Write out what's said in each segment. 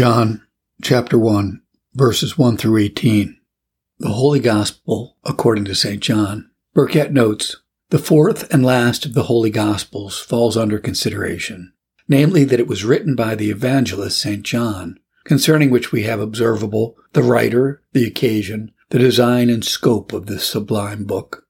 John chapter 1, verses 1 through 18. The Holy Gospel according to St. John. Burkitt notes, the fourth and last of the Holy Gospels falls under consideration, namely that it was written by the evangelist St. John, concerning which we have observable the writer, the occasion, the design and scope of this sublime book.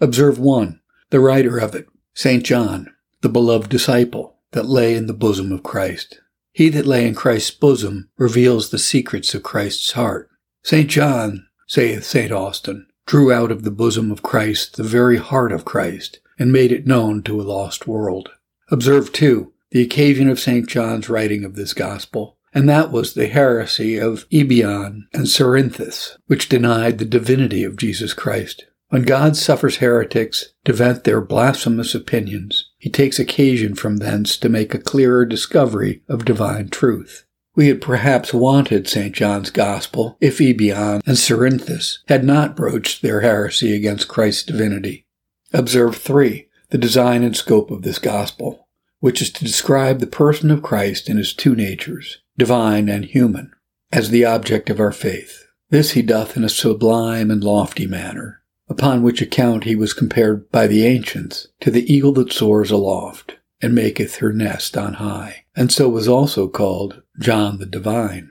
Observe one, the writer of it, St. John, the beloved disciple that lay in the bosom of Christ. He that lay in Christ's bosom reveals the secrets of Christ's heart. St. John, saith St. Austin, drew out of the bosom of Christ the very heart of Christ, and made it known to a lost world. Observe, too, the occasion of St. John's writing of this gospel, and that was the heresy of Ebion and Cerinthus, which denied the divinity of Jesus Christ. When God suffers heretics to vent their blasphemous opinions, he takes occasion from thence to make a clearer discovery of divine truth. We had perhaps wanted St. John's Gospel if Ebion and Cerinthus had not broached their heresy against Christ's divinity. Observe 3. The design and scope of this Gospel, which is to describe the person of Christ in his two natures, divine and human, as the object of our faith. This he doth in a sublime and lofty manner, upon which account he was compared by the ancients to the eagle that soars aloft and maketh her nest on high, and so was also called John the Divine.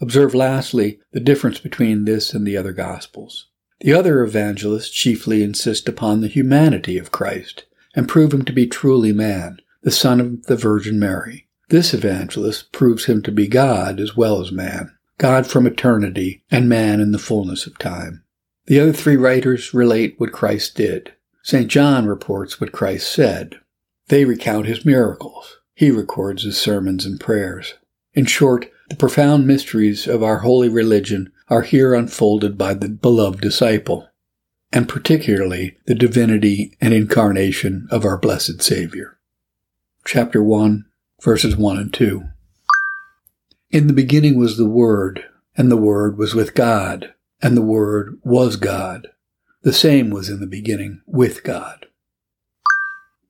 Observe lastly the difference between this and the other Gospels. The other evangelists chiefly insist upon the humanity of Christ and prove him to be truly man, the Son of the Virgin Mary. This evangelist proves him to be God as well as man, God from eternity and man in the fullness of time. The other three writers relate what Christ did. St. John reports what Christ said. They recount his miracles. He records his sermons and prayers. In short, the profound mysteries of our holy religion are here unfolded by the beloved disciple, and particularly the divinity and incarnation of our blessed Savior. Chapter 1, verses 1 and 2. In the beginning was the Word, and the Word was with God and the Word was God. The same was in the beginning with God.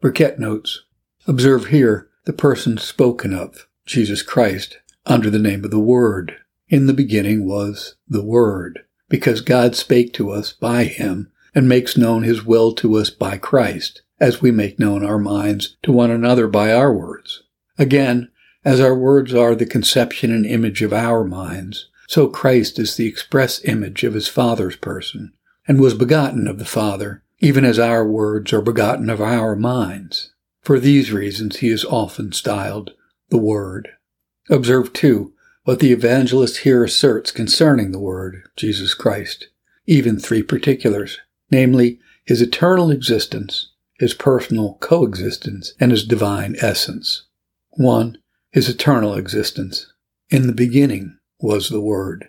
Burkitt notes, observe here the person spoken of, Jesus Christ, under the name of the Word. In the beginning was the Word, because God spake to us by him and makes known his will to us by Christ, as we make known our minds to one another by our words. Again, as our words are the conception and image of our minds, so Christ is the express image of his Father's person, and was begotten of the Father, even as our words are begotten of our minds. For these reasons he is often styled the Word. Observe, too, what the evangelist here asserts concerning the Word, Jesus Christ, even three particulars, namely, his eternal existence, his personal coexistence, and his divine essence. 1. His eternal existence. In the beginning, was the Word.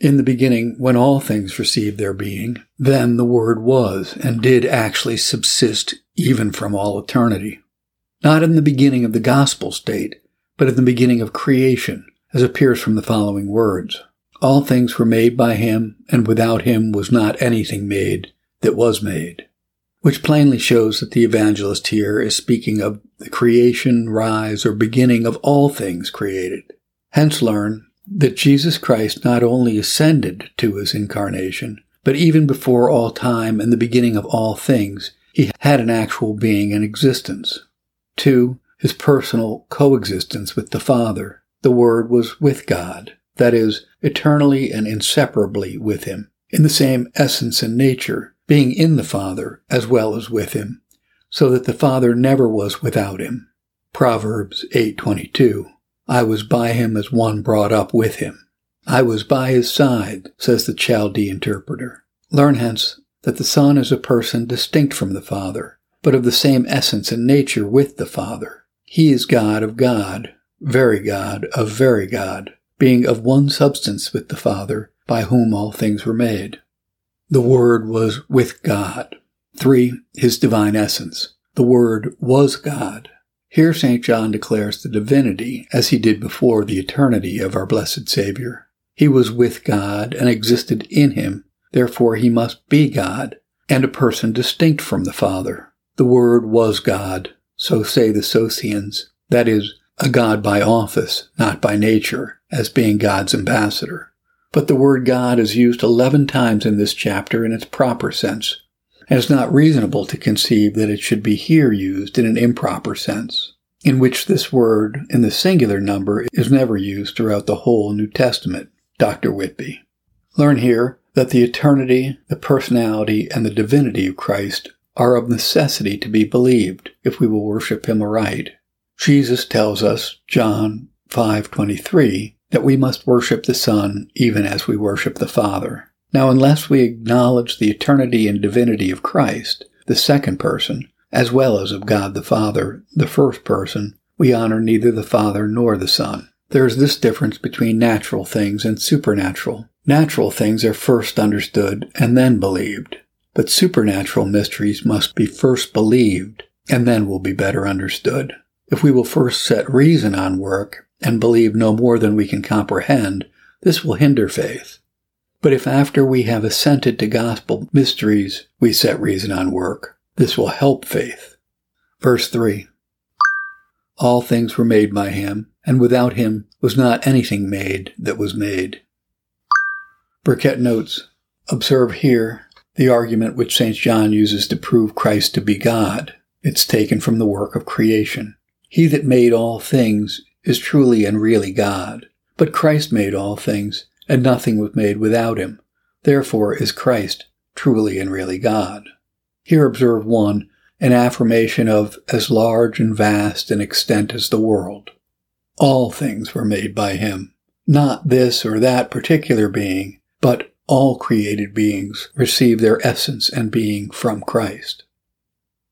In the beginning, when all things received their being, then the Word was and did actually subsist even from all eternity. Not in the beginning of the gospel state, but in the beginning of creation, as appears from the following words. All things were made by him, and without him was not anything made that was made. Which plainly shows that the evangelist here is speaking of the creation, rise, or beginning of all things created. Hence learn that Jesus Christ not only ascended to his incarnation, but even before all time and the beginning of all things, he had an actual being and existence. Two, his personal coexistence with the Father. The Word was with God, that is, eternally and inseparably with him, in the same essence and nature, being in the Father as well as with him, so that the Father never was without him. Proverbs 8:22 I was by him as one brought up with him. I was by his side, says the Chaldee interpreter. Learn hence that the Son is a person distinct from the Father, but of the same essence and nature with the Father. He is God of God, very God of very God, being of one substance with the Father, by whom all things were made. The Word was with God. 3. His divine essence. The Word was God. Here St. John declares the divinity, as he did before the eternity of our blessed Savior. He was with God and existed in him, therefore he must be God, and a person distinct from the Father. The Word was God, so say the Socinians, that is, a God by office, not by nature, as being God's ambassador. But the word God is used 11 times in this chapter in its proper sense, and it's not reasonable to conceive that it should be here used in an improper sense, in which this word in the singular number is never used throughout the whole New Testament. Dr. Whitby. Learn here that the eternity, the personality, and the divinity of Christ are of necessity to be believed if we will worship him aright. Jesus tells us, John 5:23, that we must worship the Son even as we worship the Father. Now, unless we acknowledge the eternity and divinity of Christ, the second person, as well as of God the Father, the first person, we honor neither the Father nor the Son. There is this difference between natural things and supernatural. Natural things are first understood and then believed, but supernatural mysteries must be first believed and then will be better understood. If we will first set reason on work and believe no more than we can comprehend, this will hinder faith. But if after we have assented to gospel mysteries, we set reason on work, this will help faith. Verse 3 All things were made by him, and without him was not anything made that was made. Burkitt notes, Observe here the argument which St. John uses to prove Christ to be God. It's taken from the work of creation. He that made all things is truly and really God. But Christ made all things, and nothing was made without him. Therefore is Christ truly and really God. Here observe one, an affirmation of as large and vast an extent as the world. All things were made by him. Not this or that particular being, but all created beings receive their essence and being from Christ.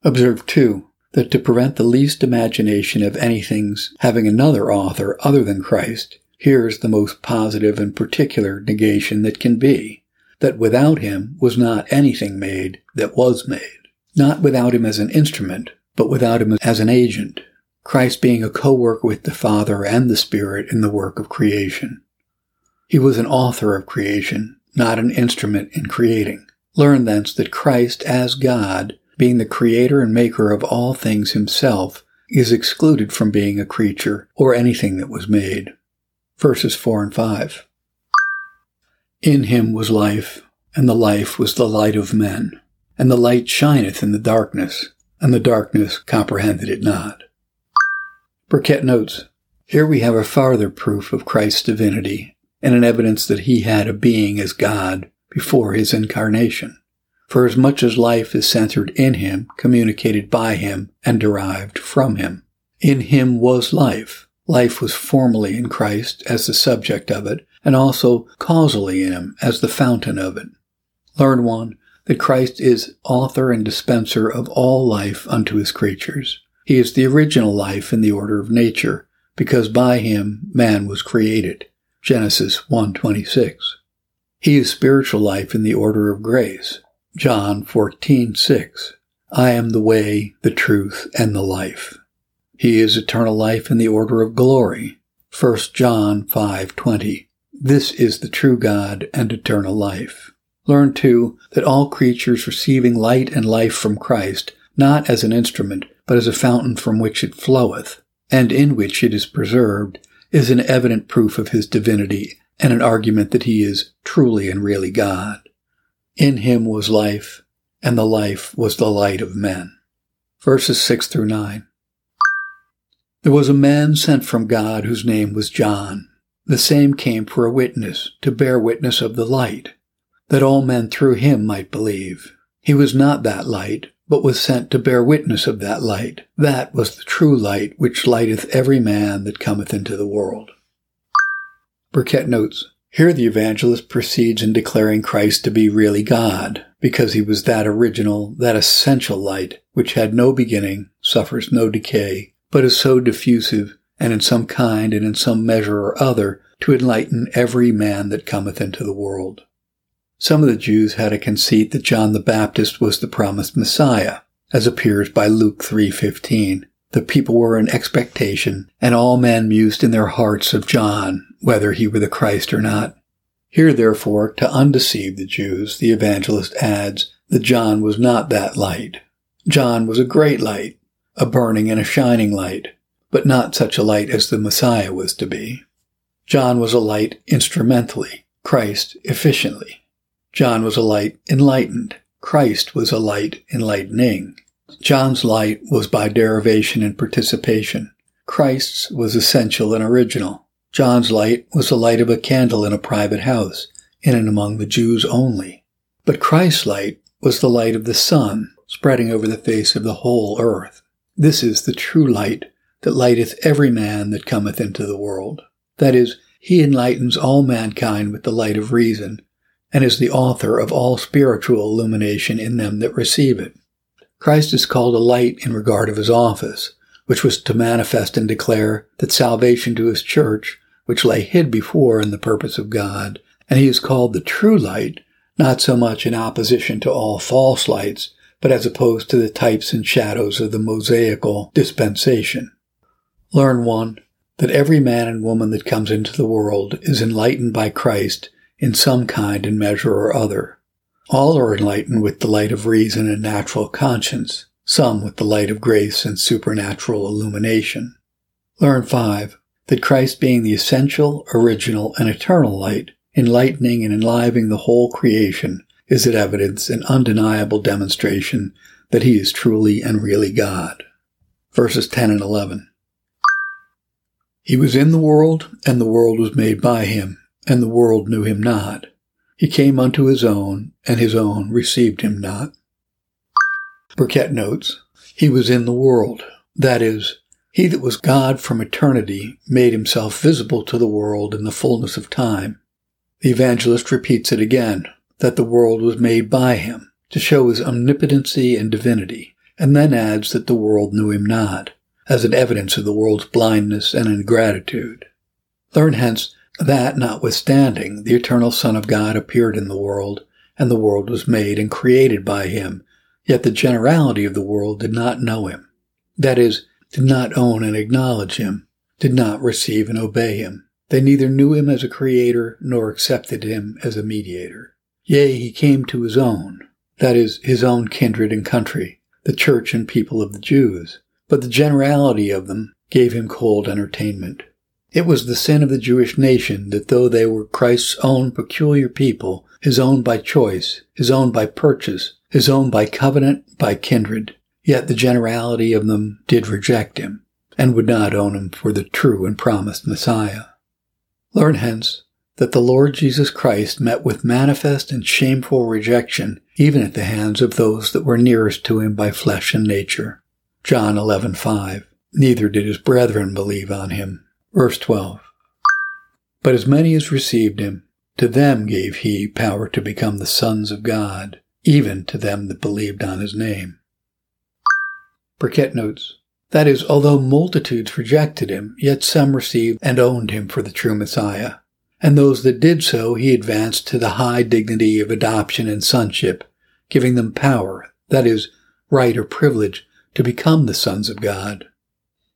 Observe, too, that to prevent the least imagination of anything's having another author other than Christ, Here's the most positive and particular negation that can be, that without him was not anything made that was made. Not without him as an instrument, but without him as an agent. Christ being a co-worker with the Father and the Spirit in the work of creation. He was an author of creation, not an instrument in creating. Learn thence that Christ as God, being the creator and maker of all things himself, is excluded from being a creature or anything that was made verses 4 and 5. In him was life, and the life was the light of men. And the light shineth in the darkness, and the darkness comprehended it not. Burkitt notes, Here we have a farther proof of Christ's divinity, and an evidence that he had a being as God before his incarnation. For as much as life is centered in him, communicated by him, and derived from him. In him was life, Life was formally in Christ as the subject of it, and also causally in him as the fountain of it. Learn one, that Christ is author and dispenser of all life unto his creatures. He is the original life in the order of nature, because by him man was created. Genesis 1:26. He is spiritual life in the order of grace. John 14:6. I am the way, the truth, and the life. He is eternal life in the order of glory. 1 John 5:20. This is the true God and eternal life. Learn too that all creatures receiving light and life from Christ, not as an instrument, but as a fountain from which it floweth, and in which it is preserved, is an evident proof of his divinity and an argument that he is truly and really God. In him was life, and the life was the light of men. Verses 6 through 9. There was a man sent from God whose name was John. The same came for a witness, to bear witness of the light, that all men through him might believe. He was not that light, but was sent to bear witness of that light. That was the true light which lighteth every man that cometh into the world. Burkitt notes, here the evangelist proceeds in declaring Christ to be really God, because he was that original, that essential light, which had no beginning, suffers no decay, but is so diffusive and in some kind and in some measure or other to enlighten every man that cometh into the world. Some of the Jews had a conceit that John the Baptist was the promised Messiah, as appears by Luke 3:15. The people were in expectation, and all men mused in their hearts of John, whether he were the Christ or not. Here, therefore, to undeceive the Jews, the evangelist adds that John was not that light. John was a great light, a burning and a shining light, but not such a light as the Messiah was to be. John was a light instrumentally, Christ efficiently. John was a light enlightened, Christ was a light enlightening. John's light was by derivation and participation. Christ's was essential and original. John's light was the light of a candle in a private house, in and among the Jews only. But Christ's light was the light of the sun, spreading over the face of the whole earth. This is the true light that lighteth every man that cometh into the world. That is, he enlightens all mankind with the light of reason, and is the author of all spiritual illumination in them that receive it. Christ is called a light in regard of his office, which was to manifest and declare that salvation to his church, which lay hid before in the purpose of God, and he is called the true light, not so much in opposition to all false lights, but as opposed to the types and shadows of the Mosaical dispensation. Learn one, that every man and woman that comes into the world is enlightened by Christ in some kind and measure or other. All are enlightened with the light of reason and natural conscience, some with the light of grace and supernatural illumination. Learn five, that Christ being the essential, original, and eternal light, enlightening and enlivening the whole creation, is it evidence and undeniable demonstration that he is truly and really God. Verses 10 and 11. He was in the world, and the world was made by him, and the world knew him not. He came unto his own, and his own received him not. Burkitt notes, He was in the world. That is, he that was God from eternity made himself visible to the world in the fullness of time. The evangelist repeats it again, that the world was made by him, to show his omnipotency and divinity, and then adds that the world knew him not, as an evidence of the world's blindness and ingratitude. Learn hence that, notwithstanding, the eternal Son of God appeared in the world, and the world was made and created by him, yet the generality of the world did not know him. That is, did not own and acknowledge him, did not receive and obey him. They neither knew him as a creator nor accepted him as a mediator. Yea, he came to his own, that is, his own kindred and country, the church and people of the Jews, but the generality of them gave him cold entertainment. It was the sin of the Jewish nation that though they were Christ's own peculiar people, his own by choice, his own by purchase, his own by covenant, by kindred, yet the generality of them did reject him, and would not own him for the true and promised Messiah. Learn hence that the Lord Jesus Christ met with manifest and shameful rejection even at the hands of those that were nearest to him by flesh and nature. John 11:5. Neither did his brethren believe on him. Verse 12. But as many as received him, to them gave he power to become the sons of God, even to them that believed on his name. Burkitt notes, that is, although multitudes rejected him, yet some received and owned him for the true Messiah. And those that did so he advanced to the high dignity of adoption and sonship, giving them power, that is, right or privilege, to become the sons of God.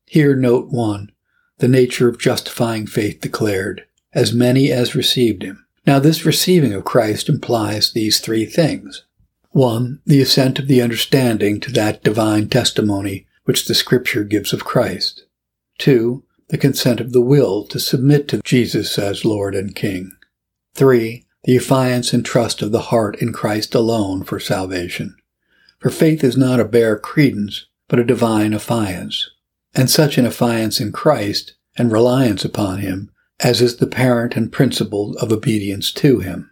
Here note one, the nature of justifying faith declared, as many as received him. Now this receiving of Christ implies these three things. One, the assent of the understanding to that divine testimony which the scripture gives of Christ. Two, the consent of the will to submit to Jesus as Lord and King. Three, the affiance and trust of the heart in Christ alone for salvation. For faith is not a bare credence, but a divine affiance, and such an affiance in Christ and reliance upon Him as is the parent and principle of obedience to Him.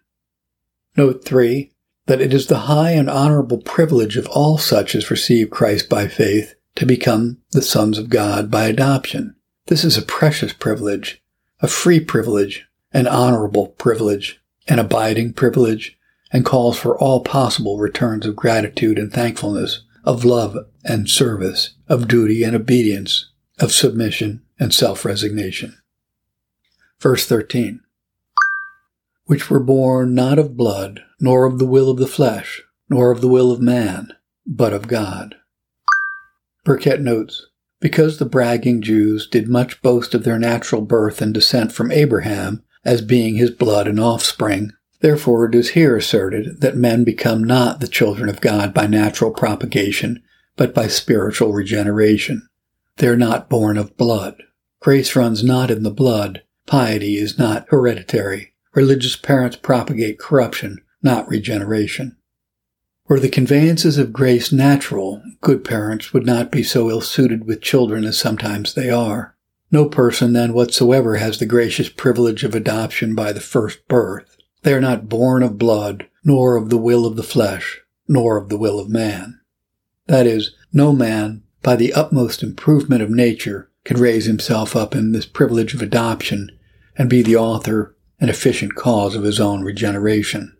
Note 3 that it is the high and honorable privilege of all such as receive Christ by faith to become the sons of God by adoption. This is a precious privilege, a free privilege, an honorable privilege, an abiding privilege, and calls for all possible returns of gratitude and thankfulness, of love and service, of duty and obedience, of submission and self-resignation. Verse 13. Which were born not of blood, nor of the will of the flesh, nor of the will of man, but of God. Burkitt notes, because the bragging Jews did much boast of their natural birth and descent from Abraham as being his blood and offspring, therefore it is here asserted that men become not the children of God by natural propagation, but by spiritual regeneration. They are not born of blood. Grace runs not in the blood, piety is not hereditary. Religious parents propagate corruption, not regeneration. Were the conveyances of grace natural, good parents would not be so ill suited with children as sometimes they are. No person then whatsoever has the gracious privilege of adoption by the first birth. They are not born of blood, nor of the will of the flesh, nor of the will of man. That is, no man, by the utmost improvement of nature, can raise himself up in this privilege of adoption and be the author and efficient cause of his own regeneration.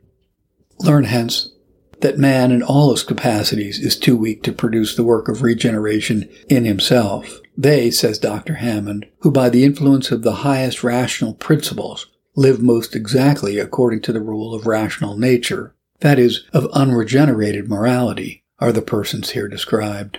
Learn hence that man in all his capacities is too weak to produce the work of regeneration in himself. They, says Dr. Hammond, who by the influence of the highest rational principles live most exactly according to the rule of rational nature, that is, of unregenerated morality, are the persons here described.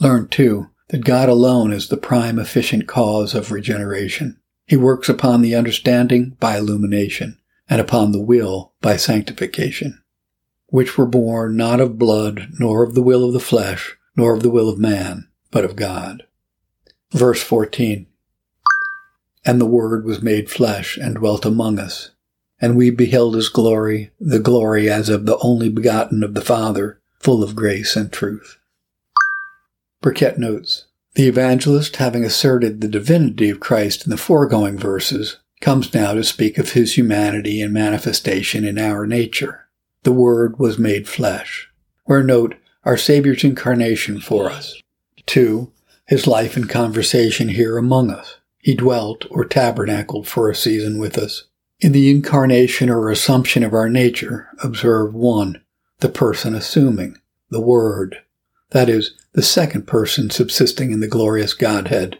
Learn, too, that God alone is the prime efficient cause of regeneration. He works upon the understanding by illumination, and upon the will by sanctification which were born not of blood, nor of the will of the flesh, nor of the will of man, but of God. Verse 14. And the Word was made flesh and dwelt among us, and we beheld his glory, the glory as of the only begotten of the Father, full of grace and truth. Burkitt notes, the evangelist, having asserted the divinity of Christ in the foregoing verses, comes now to speak of his humanity and manifestation in our nature the Word was made flesh. Where note our Savior's incarnation for us. Two, his life and conversation here among us. He dwelt or tabernacled for a season with us. In the incarnation or assumption of our nature, observe one, the person assuming, the Word. That is, the second person subsisting in the glorious Godhead.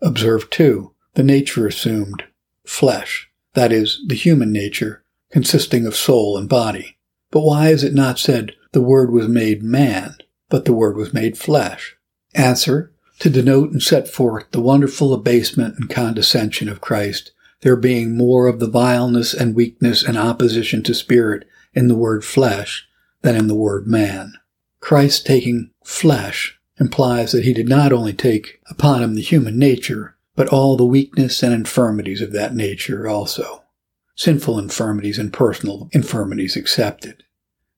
Observe two, the nature assumed, flesh. That is, the human nature, consisting of soul and body. But why is it not said, the Word was made man, but the Word was made flesh? Answer, to denote and set forth the wonderful abasement and condescension of Christ, there being more of the vileness and weakness and opposition to spirit in the word flesh than in the word man. Christ taking flesh implies that he did not only take upon him the human nature, but all the weakness and infirmities of that nature also sinful infirmities and personal infirmities accepted.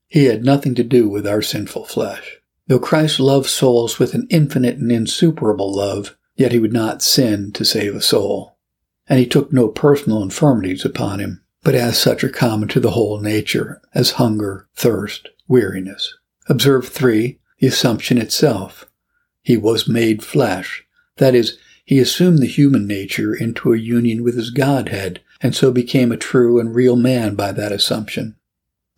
He had nothing to do with our sinful flesh. Though Christ loved souls with an infinite and insuperable love, yet he would not sin to save a soul. And he took no personal infirmities upon him, but as such are common to the whole nature, as hunger, thirst, weariness. Observe three, the assumption itself. He was made flesh. That is, he assumed the human nature into a union with his Godhead, and so became a true and real man by that assumption.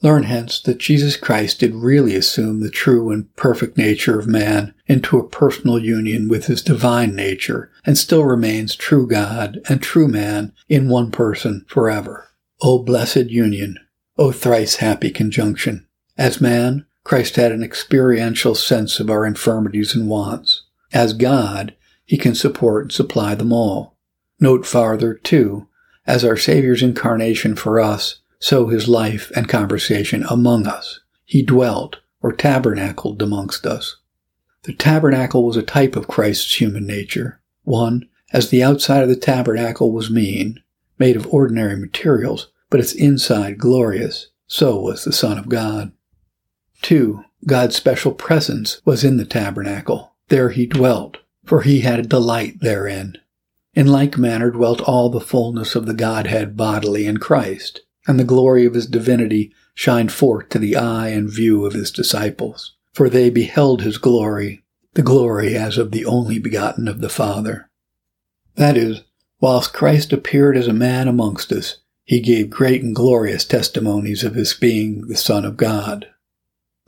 Learn hence that Jesus Christ did really assume the true and perfect nature of man into a personal union with his divine nature, and still remains true God and true man in one person forever. O blessed union! O thrice happy conjunction! As man, Christ had an experiential sense of our infirmities and wants. As God, he can support and supply them all. Note farther, too, as our Savior's incarnation for us, so his life and conversation among us. He dwelt or tabernacled amongst us. The tabernacle was a type of Christ's human nature. One, as the outside of the tabernacle was mean, made of ordinary materials, but its inside glorious, so was the Son of God. Two, God's special presence was in the tabernacle. There he dwelt, for he had a delight therein. In like manner dwelt all the fullness of the Godhead bodily in Christ, and the glory of his divinity shined forth to the eye and view of his disciples. For they beheld his glory, the glory as of the only begotten of the Father. That is, whilst Christ appeared as a man amongst us, he gave great and glorious testimonies of his being the Son of God.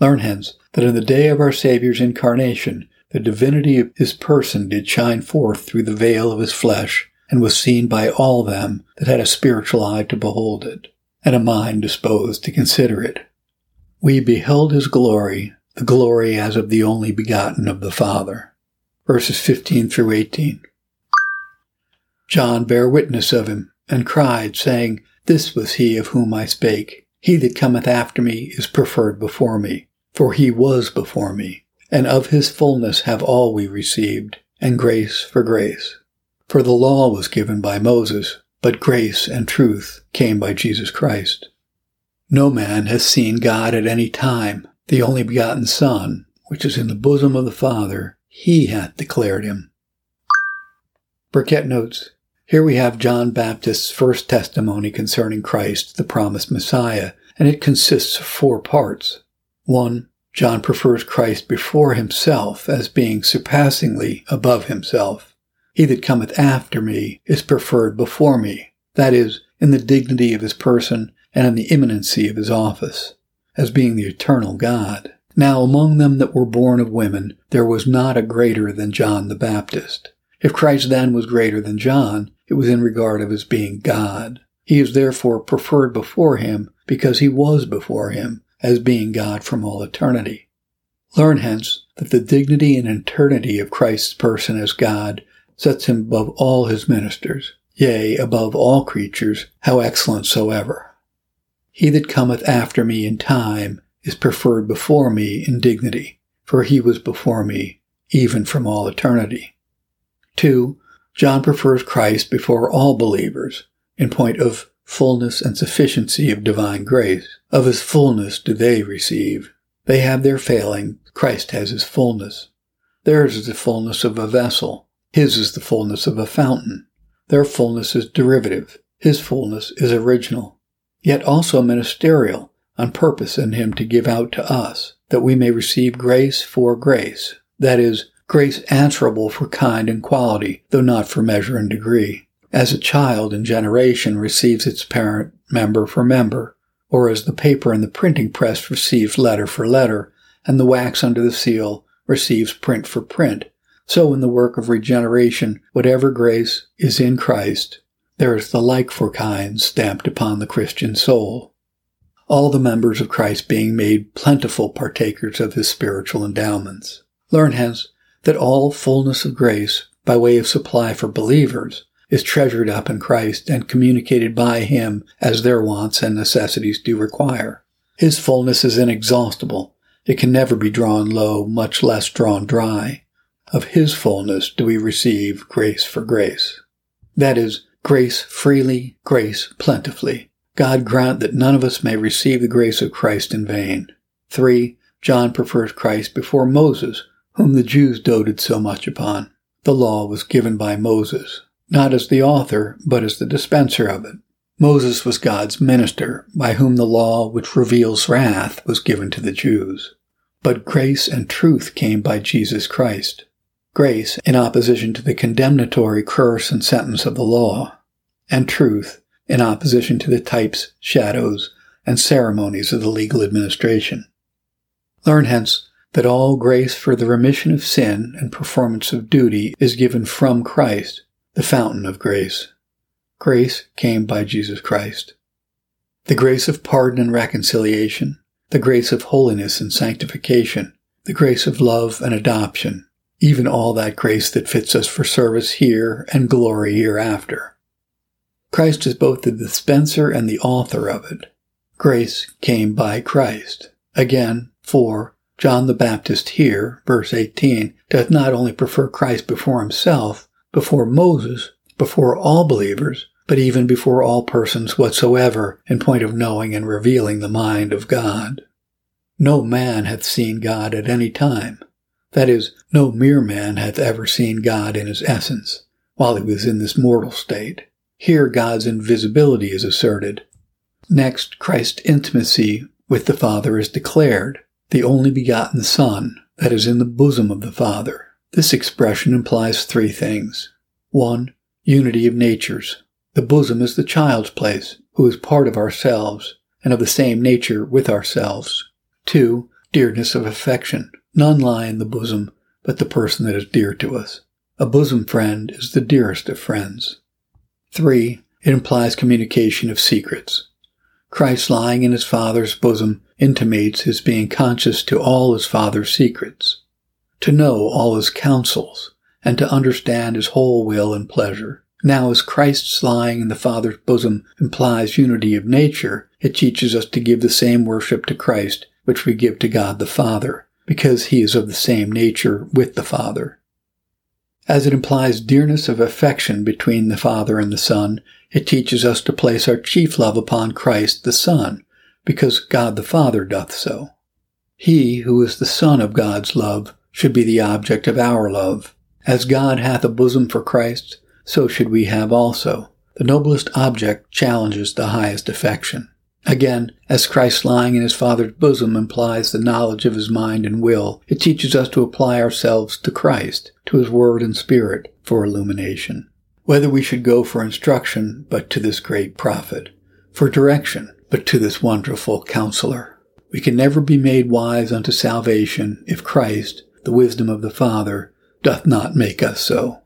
Learn hence that in the day of our Saviour's incarnation, the divinity of his person did shine forth through the veil of his flesh, and was seen by all them that had a spiritual eye to behold it, and a mind disposed to consider it. We beheld his glory, the glory as of the only begotten of the Father. Verses 15 through 18. John bare witness of him, and cried, saying, This was he of whom I spake. He that cometh after me is preferred before me, for he was before me and of his fullness have all we received, and grace for grace. For the law was given by Moses, but grace and truth came by Jesus Christ. No man has seen God at any time. The only begotten Son, which is in the bosom of the Father, he hath declared him. Burkitt notes, here we have John Baptist's first testimony concerning Christ, the promised Messiah, and it consists of four parts. One, John prefers Christ before himself as being surpassingly above himself. He that cometh after me is preferred before me, that is, in the dignity of his person and in the imminency of his office, as being the eternal God. Now among them that were born of women there was not a greater than John the Baptist. If Christ then was greater than John, it was in regard of his being God. He is therefore preferred before him because he was before him as being God from all eternity. Learn hence that the dignity and eternity of Christ's person as God sets him above all his ministers, yea, above all creatures, how excellent soever. He that cometh after me in time is preferred before me in dignity, for he was before me, even from all eternity. 2. John prefers Christ before all believers in point of fullness and sufficiency of divine grace. Of his fullness do they receive. They have their failing, Christ has his fullness. Theirs is the fullness of a vessel, his is the fullness of a fountain. Their fullness is derivative, his fullness is original, yet also ministerial, on purpose in him to give out to us, that we may receive grace for grace, that is, grace answerable for kind and quality, though not for measure and degree. As a child in generation receives its parent member for member, or as the paper in the printing press receives letter for letter, and the wax under the seal receives print for print, so in the work of regeneration, whatever grace is in Christ, there is the like for kind stamped upon the Christian soul. All the members of Christ being made plentiful partakers of his spiritual endowments. Learn hence that all fullness of grace, by way of supply for believers, is treasured up in Christ and communicated by Him as their wants and necessities do require. His fullness is inexhaustible. It can never be drawn low, much less drawn dry. Of His fullness do we receive grace for grace. That is, grace freely, grace plentifully. God grant that none of us may receive the grace of Christ in vain. 3. John prefers Christ before Moses, whom the Jews doted so much upon. The law was given by Moses, not as the author, but as the dispenser of it. Moses was God's minister, by whom the law which reveals wrath was given to the Jews. But grace and truth came by Jesus Christ. Grace in opposition to the condemnatory curse and sentence of the law, and truth in opposition to the types, shadows, and ceremonies of the legal administration. Learn hence that all grace for the remission of sin and performance of duty is given from Christ, the fountain of grace. Grace came by Jesus Christ. The grace of pardon and reconciliation, the grace of holiness and sanctification, the grace of love and adoption, even all that grace that fits us for service here and glory hereafter. Christ is both the dispenser and the author of it. Grace came by Christ. Again, for John the Baptist here, verse 18, doth not only prefer Christ before himself, before Moses, before all believers, but even before all persons whatsoever in point of knowing and revealing the mind of God. No man hath seen God at any time. That is, no mere man hath ever seen God in his essence, while he was in this mortal state. Here God's invisibility is asserted. Next, Christ's intimacy with the Father is declared, the only begotten Son, that is in the bosom of the Father. This expression implies three things. One, unity of natures. The bosom is the child's place, who is part of ourselves, and of the same nature with ourselves. Two, dearness of affection. None lie in the bosom but the person that is dear to us. A bosom friend is the dearest of friends. Three, it implies communication of secrets. Christ lying in his Father's bosom intimates his being conscious to all his Father's secrets, to know all his counsels, and to understand his whole will and pleasure. Now, as Christ's lying in the Father's bosom implies unity of nature, it teaches us to give the same worship to Christ which we give to God the Father, because he is of the same nature with the Father. As it implies dearness of affection between the Father and the Son, it teaches us to place our chief love upon Christ the Son, because God the Father doth so. He who is the Son of God's love should be the object of our love. As God hath a bosom for Christ, so should we have also. The noblest object challenges the highest affection. Again, as Christ lying in his Father's bosom implies the knowledge of his mind and will, it teaches us to apply ourselves to Christ, to his word and spirit, for illumination. Whether we should go for instruction, but to this great prophet, for direction, but to this wonderful counselor. We can never be made wise unto salvation if Christ, the wisdom of the Father, doth not make us so.